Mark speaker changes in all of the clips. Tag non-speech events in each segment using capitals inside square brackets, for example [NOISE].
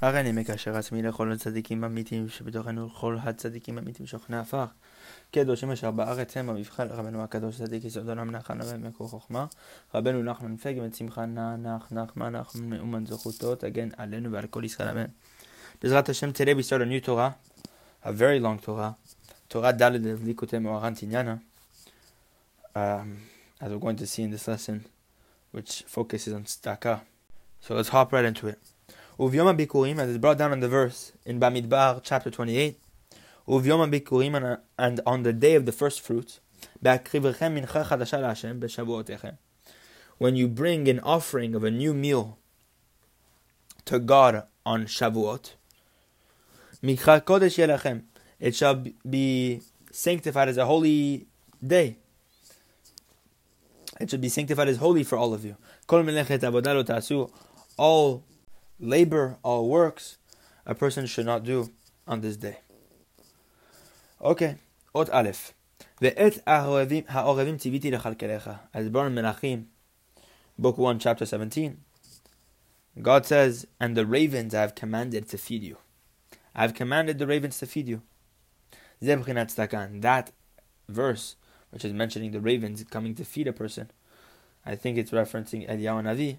Speaker 1: הרי אני מקשר עצמי לכל הצדיקים האמיתיים שבתוכנו ולכל הצדיקים האמיתיים שוכנה עפר. קדושים אשר בארץ הם המבחן רבנו הקדוש צדיק יסוד עולם נחן ומקור חוכמה. רבנו נחמן פגם את שמחה נח נחמן נחמן מאומן זכותו תגן עלינו ועל כל ישראל אמן. בעזרת השם today we start a new Torah, a very long Torah, Torah ד' ליקוטי מאורן תניאנה. as we're going to see in this lesson, which focuses on tzedakah. So let's hop right into it. Uvyom Bikurim, as is brought down in the verse in Bamidbar, chapter 28. Uvyom Bikurim, and on the day of the first fruits, when you bring an offering of a new meal to God on Shavuot, it shall be sanctified as a holy day. It should be sanctified as holy for all of you. All labor, all works, a person should not do on this day. Okay, Ot Aleph. ואת העורבים ציוויתי לכלכלך. As born Melachim, Book 1, Chapter 17, God says, And the ravens I have commanded to feed you. I have commanded the ravens to feed you. That verse, which is mentioning the ravens coming to feed a person, I think it's referencing Eliyahu Navi,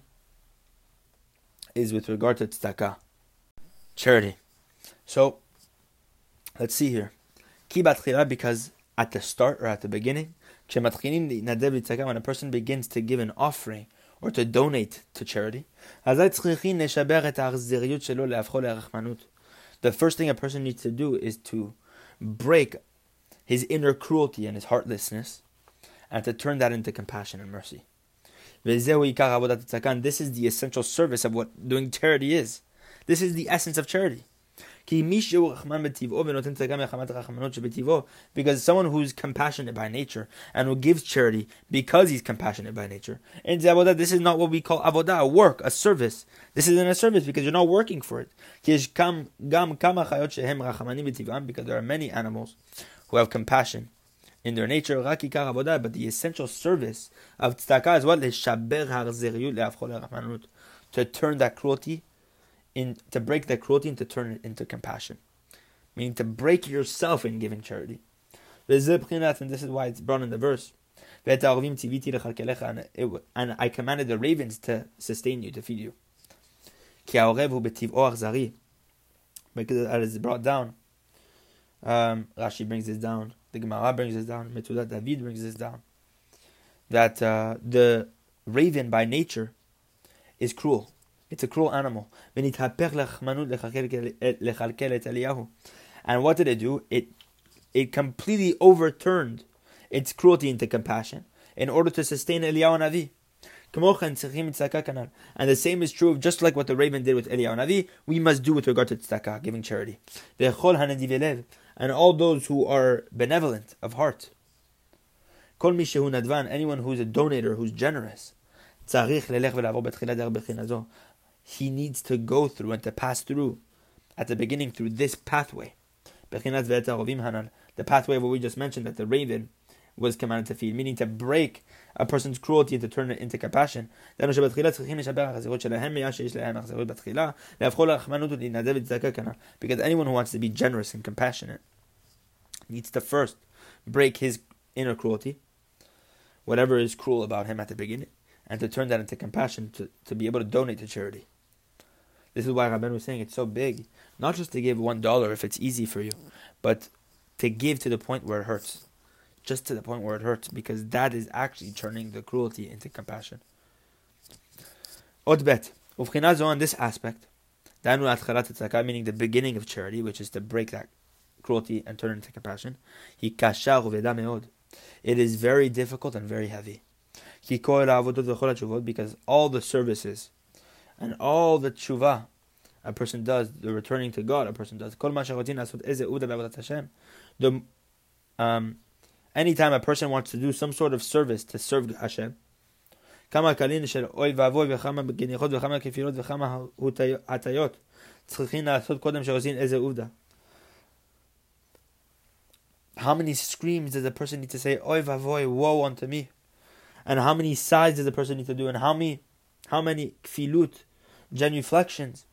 Speaker 1: is with regard to tzedakah, charity. So, let's see here. Ki because at the start or at the beginning, when a person begins to give an offering or to donate to charity, the first thing a person needs to do is to break his inner cruelty and his heartlessness and to turn that into compassion and mercy. This is the essential service of what doing charity is. This is the essence of charity. Because someone who's compassionate by nature and who gives charity because he's compassionate by nature. And this is not what we call avodah, a work, a service. This isn't a service because you're not working for it. Because there are many animals who have compassion in their nature, but the essential service of tzedakah is what? To turn that cruelty in to break that cruelty and to turn it into compassion. Meaning to break yourself in giving charity. And this is why it's brought in the verse. And I commanded the ravens to sustain you, to feed you. Because as it's brought down, um, Rashi brings this down. The Gemara brings this down. Metzudat David brings this down. That uh, the raven by nature is cruel. It's a cruel animal. And what did it do? It it completely overturned its cruelty into compassion in order to sustain Eliyahu Navi. And the same is true of just like what the raven did with Eliyahu Navi, we must do with regard to tzedakah, giving charity and all those who are benevolent of heart. Anyone who is a donator, who's generous, he needs to go through and to pass through at the beginning through this pathway. The pathway of what we just mentioned that the raven was commanded to feed, meaning to break a person's cruelty and to turn it into compassion. Because anyone who wants to be generous and compassionate needs to first break his inner cruelty, whatever is cruel about him at the beginning, and to turn that into compassion to, to be able to donate to charity. This is why Rabbeinu was saying it's so big, not just to give one dollar if it's easy for you, but to give to the point where it hurts, just to the point where it hurts, because that is actually turning the cruelty into compassion. Ot Bet, ufchinazo on this aspect, meaning the beginning of charity, which is to break that cruelty and turn it into compassion. It is very difficult and very heavy. He because all the services and all the tshuva a person does, the returning to God a person does. The, um, anytime a person wants to do some sort of service to serve Hashem, כמה קלין של אוי ואבוי וכמה גניחות וכמה כפירות וכמה הטיות צריכים לעשות קודם שעושים איזה עובדה. How many screams does a person need to say, Oy vavoy, woe unto me? And how many sighs does a person need to do? And how many, how many kfilut, genuflections,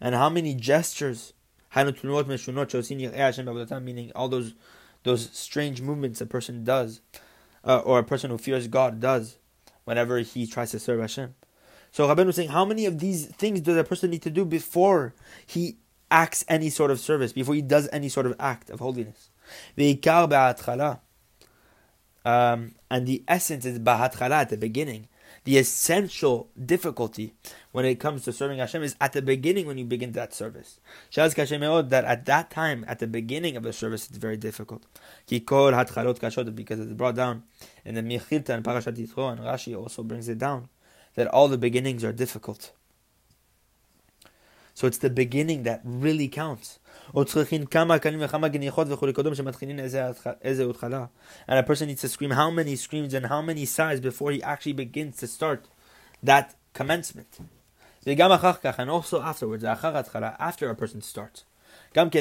Speaker 1: and how many gestures, meaning all those those strange movements a person does, uh, or a person who fears God does, whenever he tries to serve Hashem. So Rabbeinu was saying, how many of these things does a person need to do before he acts any sort of service, before he does any sort of act of holiness? Um, and the essence is ba'atchala at the beginning. The essential difficulty when it comes to serving Hashem is at the beginning when you begin that service. Oh, that at that time, at the beginning of the service, it's very difficult. Because it's brought down in the Mechilta and Parashat Yitro, and Rashi also brings it down, that all the beginnings are difficult. So it's the beginning that really counts. And a person needs to scream how many screams and how many sighs before he actually begins to start that commencement. And also afterwards, after a person starts. That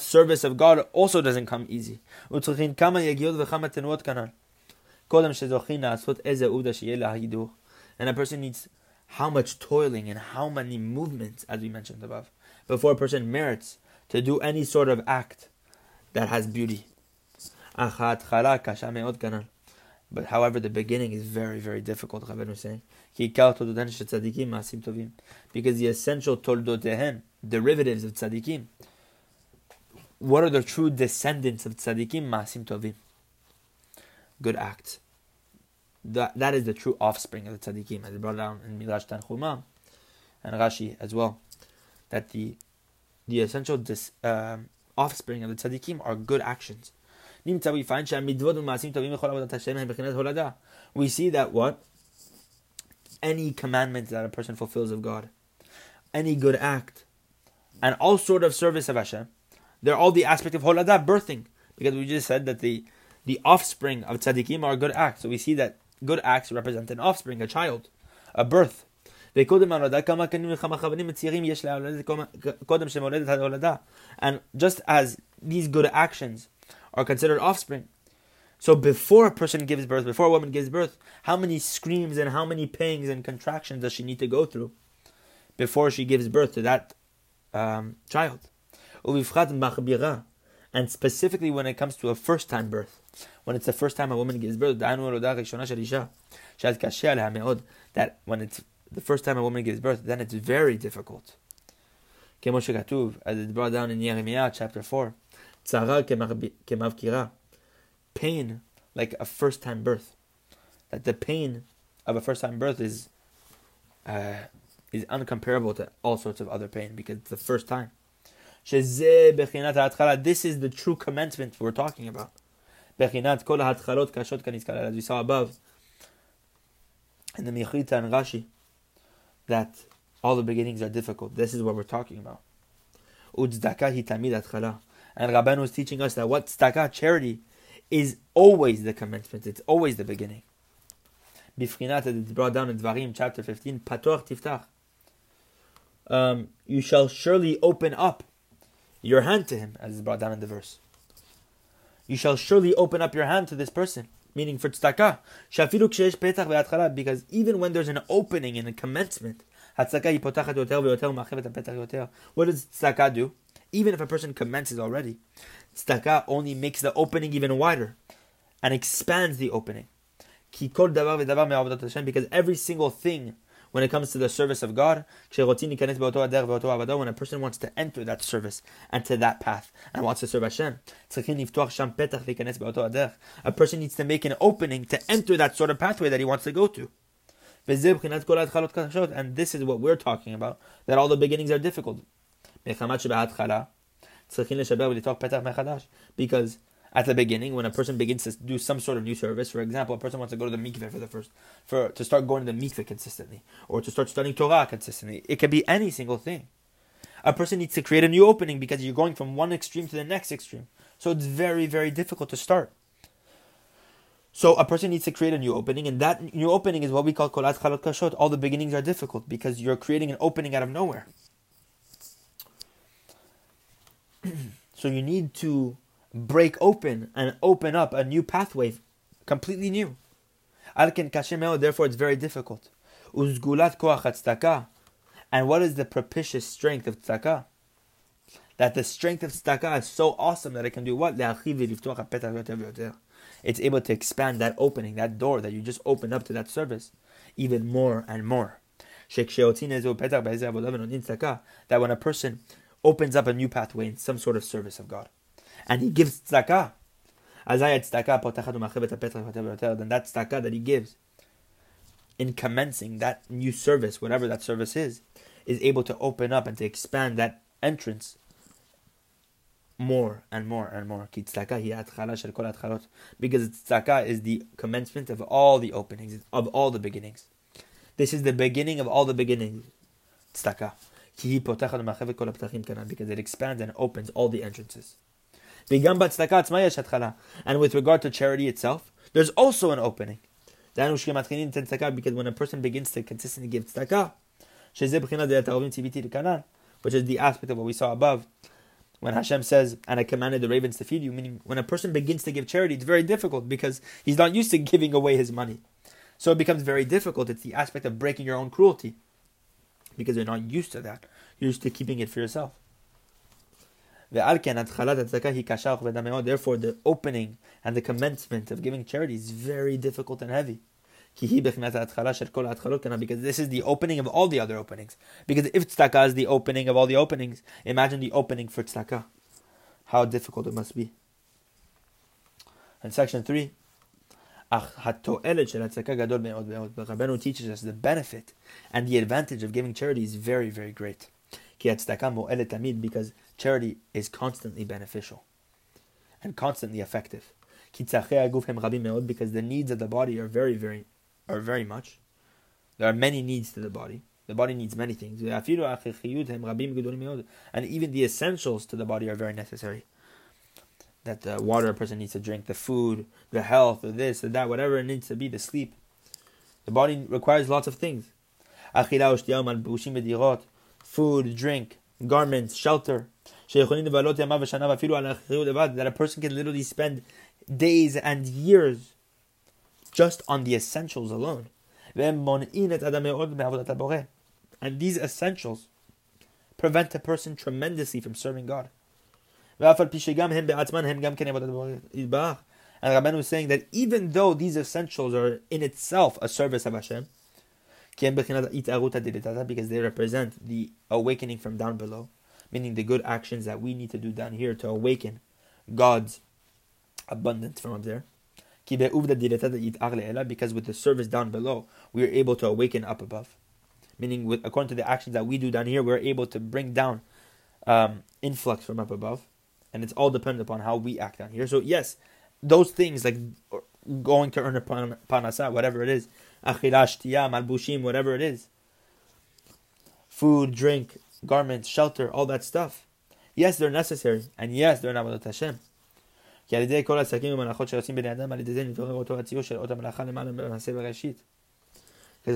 Speaker 1: service of God also doesn't come easy. And a person needs how much toiling and how many movements, as we mentioned above, before a person merits to do any sort of act that has beauty. But however, the beginning is very, very difficult, Rabbeinu is saying. Because the essential toldoteihem, derivatives of tzaddikim, what are the true descendants of tzaddikim? Masim tovim. Good acts. That, that is the true offspring of the tzaddikim, as brought down in Midrash Tanchuma and Rashi as well. That the the essential dis, um, offspring of the tzaddikim are good actions. We see that what any commandment that a person fulfills of God, any good act, and all sort of service of Hashem, they're all the aspect of holada, birthing. Because we just said that the the offspring of tzaddikim are good acts. So we see that good acts represent an offspring, a child, a birth. And just as these good actions are considered offspring, so before a person gives birth, before a woman gives birth, how many screams and how many pangs and contractions does she need to go through before she gives birth to that um, child? And specifically when it comes to a first time birth when it's the first time a woman gives birth, that when it's the first time a woman gives birth, then it's very difficult. as it's brought down in Jeremiah chapter 4, pain like a first time birth. That the pain of a first time birth is uh, is uncomparable to all sorts of other pain because it's the first time. This is the true commencement we're talking about. As we saw above, in the Mechilta and Rashi, that all the beginnings are difficult. This is what we're talking about. And Rabbeinu was teaching us that what tzedakah, charity, is always the commencement. It's always the beginning. Bifrinat, it's brought down in Dvarim, chapter 15, patoach tiftach. Um, you shall surely open up your hand to him, as is brought down in the verse you shall surely open up your hand to this person. Meaning for tzedakah. Because even when there's an opening in a commencement, what does tzedakah do? Even if a person commences already, tzedakah only makes the opening even wider and expands the opening. Because every single thing when it comes to the service of God, when a person wants to enter that service and to that path and wants to serve Hashem, a person needs to make an opening to enter that sort of pathway that he wants to go to. And this is what we're talking about, that all the beginnings are difficult. Because at the beginning when a person begins to do some sort of new service. For example, a person wants to go to the mikveh for the first, for to start going to the mikveh consistently, or to start studying Torah consistently. It could be any single thing. A person needs to create a new opening because you're going from one extreme to the next extreme. So it's very, very difficult to start. So a person needs to create a new opening, and that new opening is what we call kol hatchalot kashot. All the beginnings are difficult because you're creating an opening out of nowhere. [CLEARS THROAT] so you need to break open and open up a new pathway, completely new. Alken therefore it's very difficult. Uzgulat koach And what is the propitious strength of tzedakah? That the strength of tzedakah is so awesome that it can do what? It's able to expand that opening, that door that you just opened up to that service, even more and more. That when a person opens up a new pathway in some sort of service of God, and he gives tzedakah, then that tzedakah that he gives in commencing that new service, whatever that service is, is able to open up and to expand that entrance more and more and more. Because tzedakah is the commencement of all the openings, of all the beginnings. This is the beginning of all the beginnings. Tzedakah. Because it expands and opens all the entrances. And with regard to charity itself, there's also an opening. Because when a person begins to consistently give tzedakah, which is the aspect of what we saw above, when Hashem says, and I commanded the ravens to feed you, meaning when a person begins to give charity, it's very difficult because he's not used to [LAUGHS] giving away his money. So it becomes very difficult. It's the aspect of breaking your own cruelty because you're not used to that. You're used to keeping it for yourself. Therefore, the opening and the commencement of giving charity is very difficult and heavy. Because this is the opening of all the other openings. Because if tzedakah is the opening of all the openings, imagine the opening for tzedakah. How difficult it must be. In section 3, Rabbeinu teaches us the benefit and the advantage of giving charity is very, very great. Because charity is constantly beneficial and constantly effective. Because the needs of the body are very, very, are very much. There are many needs to the body. The body needs many things. And even the essentials to the body are very necessary that the water a person needs to drink, the food, the health, or this, or that, whatever it needs to be, the sleep. The body requires lots of things. Food, drink, garments, shelter. That a person can literally spend days and years just on the essentials alone. And these essentials prevent a person tremendously from serving God. And Rabbeinu was saying that even though these essentials are in itself a service of Hashem, because they represent the awakening from down below, meaning the good actions that we need to do down here to awaken God's abundance from up there. Because with the service down below, we are able to awaken up above. Meaning, with according to the actions that we do down here, we're able to bring down um, influx from up above and it's all dependent upon how we act down here. So yes, those things like going to earn a pan, panasa, whatever it is, achilash, malbushim, whatever it is, food, drink, garments, shelter, all that stuff. Yes, they're necessary, and yes, they're not Hashem. Because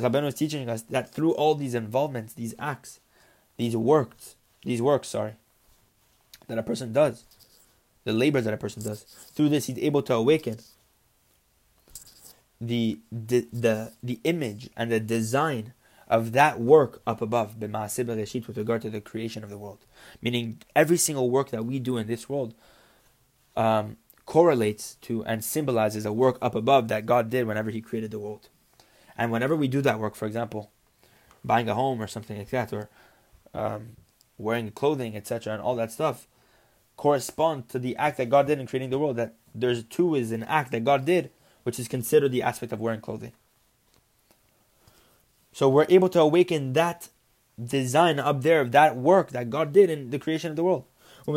Speaker 1: Rabbeinu is teaching us that through all these involvements, these acts, these works, these works, sorry, that a person does, the labor that a person does. Through this, he's able to awaken the the the, image and the design of that work up above, with regard to the creation of the world. Meaning, every single work that we do in this world um, correlates to and symbolizes a work up above that God did whenever He created the world. And whenever we do that work, for example, buying a home or something like that, or um, wearing clothing, etc., and all that stuff, correspond to the act that God did in creating the world. That there's two is an act that God did, which is considered the aspect of wearing clothing. So we're able to awaken that design up there of that work that God did in the creation of the world. And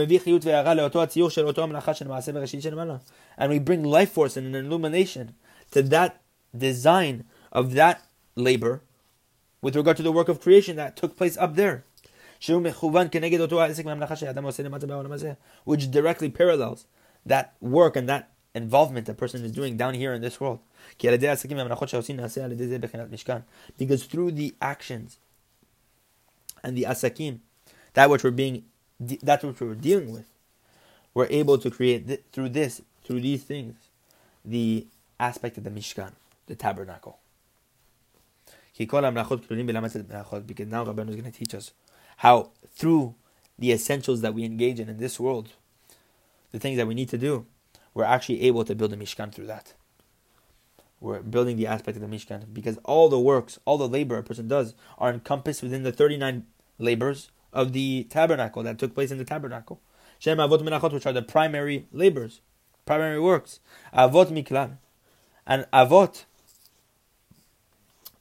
Speaker 1: we bring life force and an illumination to that design of that labor with regard to the work of creation that took place up there which directly parallels that work and that involvement a person is doing down here in this world. Because through the actions and the asakim, that which we're being, that which we're dealing with, we're able to create through this, through these things, the aspect of the mishkan, the tabernacle. Because now Rabbeinu is going to teach us how through the essentials that we engage in in this world, the things that we need to do, we're actually able to build a Mishkan through that. We're building the aspect of the Mishkan because all the works, all the labor a person does are encompassed within the 39 labors of the tabernacle that took place in the tabernacle. Shem Avot Melachot, which are the primary labors, primary works. Avot Miklan. And Avot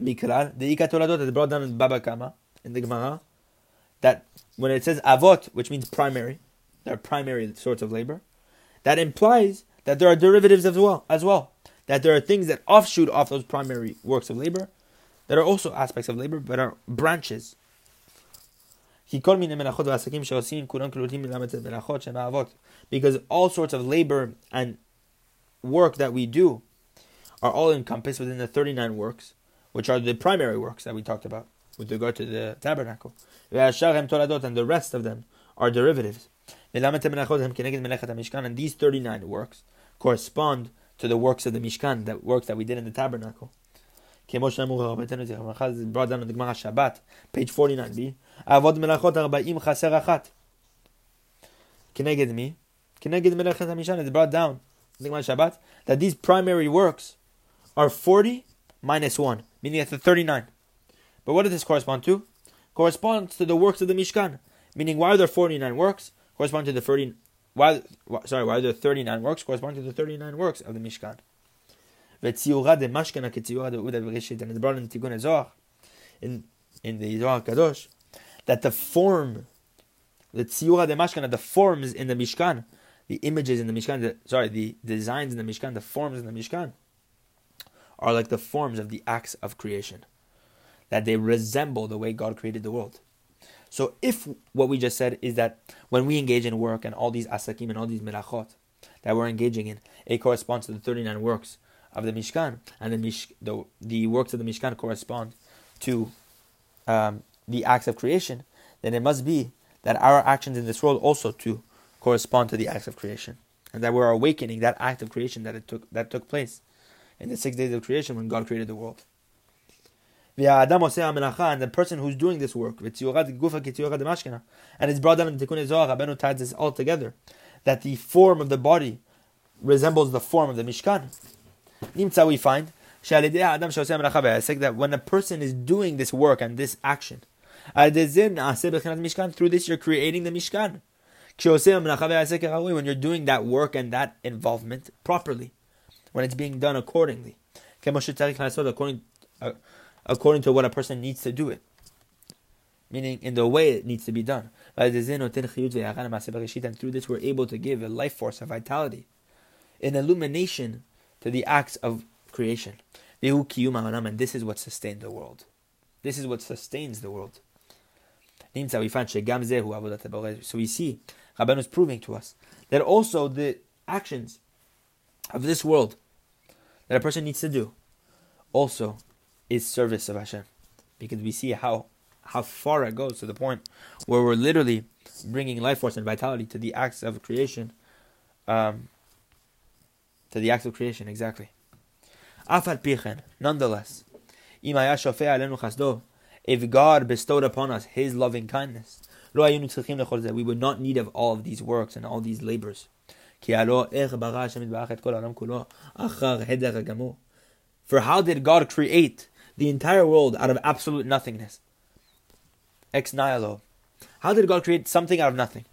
Speaker 1: Miklan, the Ikatoladot is brought down in Baba Kama, in the Gemara, that when it says Avot, which means primary, there are primary sorts of labor, that implies that there are derivatives as well, as well. That there are things that offshoot off those primary works of labor, that are also aspects of labor, but are branches because all sorts of labor and work that we do are all encompassed within the 39 works, which are the primary works that we talked about with regard to the tabernacle. And the rest of them are derivatives. And these 39 works correspond to the works of the Mishkan, the works that we did in the tabernacle. Brought down on the Gemara Shabbat, page 49b. Avot melachot arba'im chaser achat. i get the melachat ha-mishkan? It's brought down in the Gemara Shabbat that these primary works are 40 minus 1, meaning it's the 39. But what does this correspond to? Corresponds to the works of the Mishkan, meaning why are there 49 works? correspond to the 30, Why? sorry, while the 39 works correspond to the 39 works of the Mishkan. V'tziura de mashkana k'tziura de Uda v'reshit, and in the Tikkun in, in the Kadosh, that the form, the tziura de the forms in the Mishkan, the images in the Mishkan, sorry, the designs in the Mishkan, the forms in the Mishkan, are like the forms of the acts of creation, that they resemble the way God created the world. So if what we just said is that when we engage in work and all these asakim and all these melachot that we're engaging in, it corresponds to the 39 works of the Mishkan, and the, Mish, the, the works of the Mishkan correspond to um, the acts of creation, then it must be that our actions in this world also to correspond to the acts of creation, and that we're awakening that act of creation that it took that took place in the six days of creation when God created the world. And the person who's doing this work, and it's brought down in Tikkun Zohar, Rabbeinu ties this all together, that the form of the body resembles the form of the Mishkan. Nimtza we find that when a person is doing this work and this action, through this you're creating the Mishkan. When you're doing that work and that involvement properly, when it's being done accordingly, according, uh, according to what a person needs to do it, meaning in the way it needs to be done. And through this we're able to give a life force, a vitality, an illumination to the acts of creation. And this is what sustains the world. This is what sustains the world. So we see, Rabbeinu is proving to us that also the actions of this world that a person needs to do also is service of Hashem. Because we see how how far it goes to the point where we're literally bringing life force and vitality to the acts of creation um, to the acts of creation, exactly. Afat pichen, nonetheless, if God bestowed upon us His loving kindness, we would not need of all of these works and all these labors. For how did God create the entire world out of absolute nothingness? Ex nihilo. How did God create something out of nothing?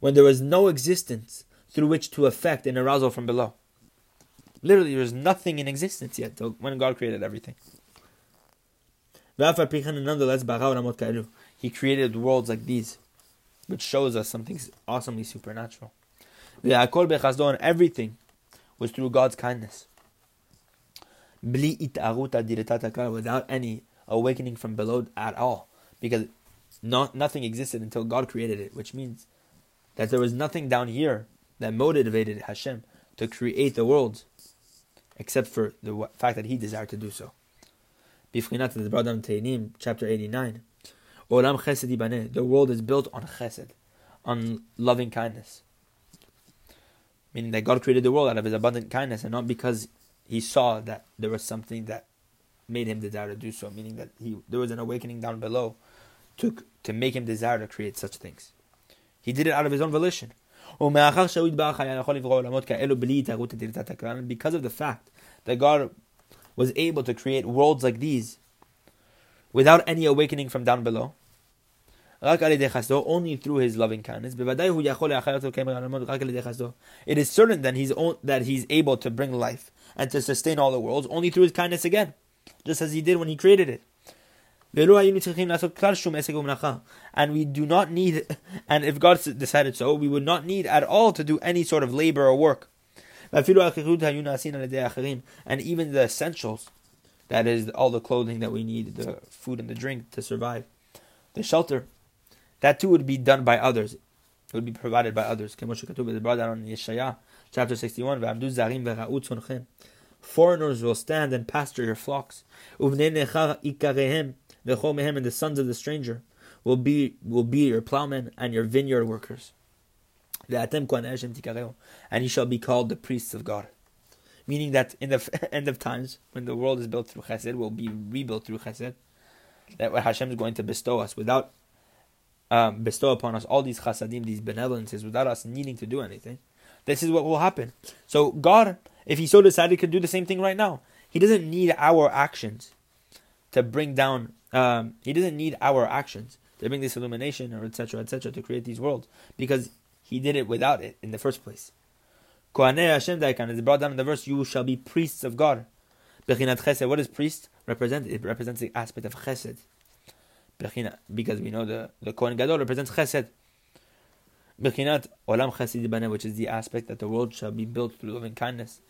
Speaker 1: when there was no existence through which to affect an arousal from below. Literally, there was nothing in existence yet when God created everything. He created worlds like these, which shows us something awesomely supernatural. And everything was through God's kindness. Without any awakening from below at all. Because not, nothing existed until God created it, which means that there was nothing down here that motivated Hashem to create the world, except for the fact that He desired to do so. Bifrinat the Bradam chapter 89. Olam Chesed. The world is built on Chesed, on loving kindness. Meaning that God created the world out of His abundant kindness, and not because he saw that there was something that made him desire to do so, meaning that he there was an awakening down below to to make him desire to create such things. He did it out of his own volition. Because of the fact that God was able to create worlds like these without any awakening from down below, only through his loving kindness. It is certain that he's, that he's able to bring life and to sustain all the worlds only through his kindness again, just as he did when he created it. And we do not need, and if God decided so, we would not need at all to do any sort of labor or work. And even the essentials, that is, all the clothing that we need, the food and the drink to survive, the shelter, that too would be done by others. It would be provided by others. Yeshaya, chapter 61 Foreigners will stand and pasture your flocks and the sons of the stranger will be will be your plowmen and your vineyard workers. And you shall be called the priests of God. Meaning that in the [LAUGHS] end of times, when the world is built through chesed, will be rebuilt through chesed. That what Hashem is going to bestow us without um, bestow upon us all these chasadim, these benevolences, without us needing to do anything. This is what will happen. So God, if He so decided, could do the same thing right now. He doesn't need our actions to bring down um, he doesn't need our actions to bring this illumination or etc. etc. to create these worlds because he did it without it in the first place. Kohanei Hashem Daikan is brought down in the verse, you shall be priests of God. What does priest represent? It represents the aspect of chesed. Because we know the, the Kohen Gadol represents chesed. Bechinat olam chesed which is the aspect that the world shall be built through loving kindness.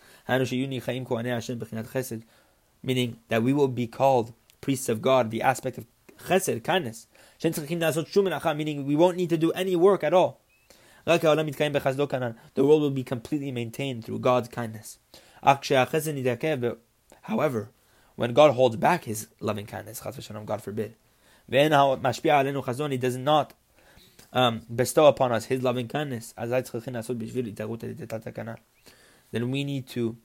Speaker 1: Meaning that we will be called priests of God, the aspect of chesed, kindness. Meaning we won't need to do any work at all. The world will be completely maintained through God's kindness. However, when God holds back His loving kindness, God forbid, He does not um, bestow upon us His loving kindness, then we need to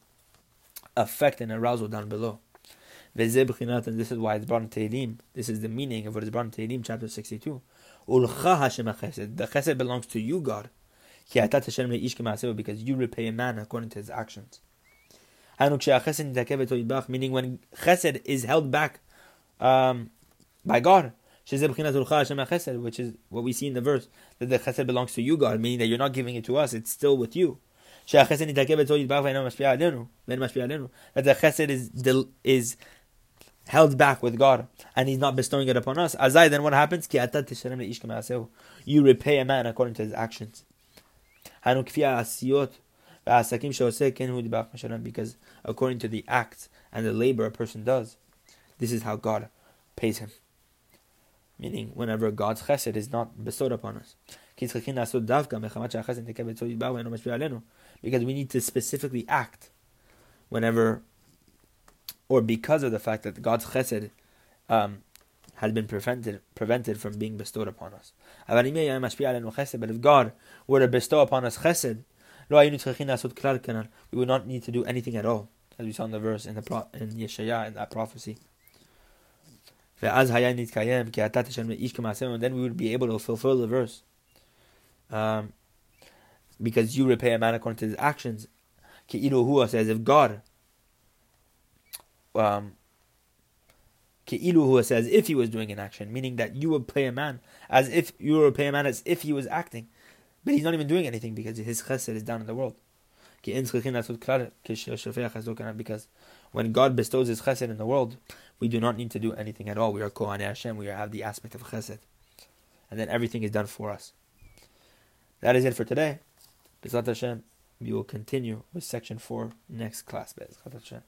Speaker 1: affect an arousal down below. And this is why it's brought in Tehillim. This is the meaning of what is brought in Tehillim, chapter 62. The chesed belongs to you, God. Because you repay a man according to his actions. Meaning when chesed is held back um, by God, which is what we see in the verse, that the chesed belongs to you, God, meaning that you're not giving it to us, it's still with you. That the chesed is, is held back with God and He's not bestowing it upon us, Azai, then what happens? You repay a man according to his actions. Because according to the acts and the labor a person does, this is how God pays him. Meaning, whenever God's chesed is not bestowed upon us. Because we need to specifically act whenever or because of the fact that God's chesed um, has been prevented prevented from being bestowed upon us. But if God were to bestow upon us chesed, we would not need to do anything at all, as we saw in the verse in the pro- in Yeshaya in that prophecy. And then we would be able to fulfill the verse. Um, because you repay a man according to his actions. Says if God um, Ke'ilu says if he was doing an action, meaning that you would pay a man as if you would pay a man as if he was acting, but he's not even doing anything because his chesed is down in the world. Because when God bestows His chesed in the world, we do not need to do anything at all. We are Kohan Hashem. We have the aspect of chesed, and then everything is done for us. That is it for today. Hashem. We will continue with section four next class. Hashem.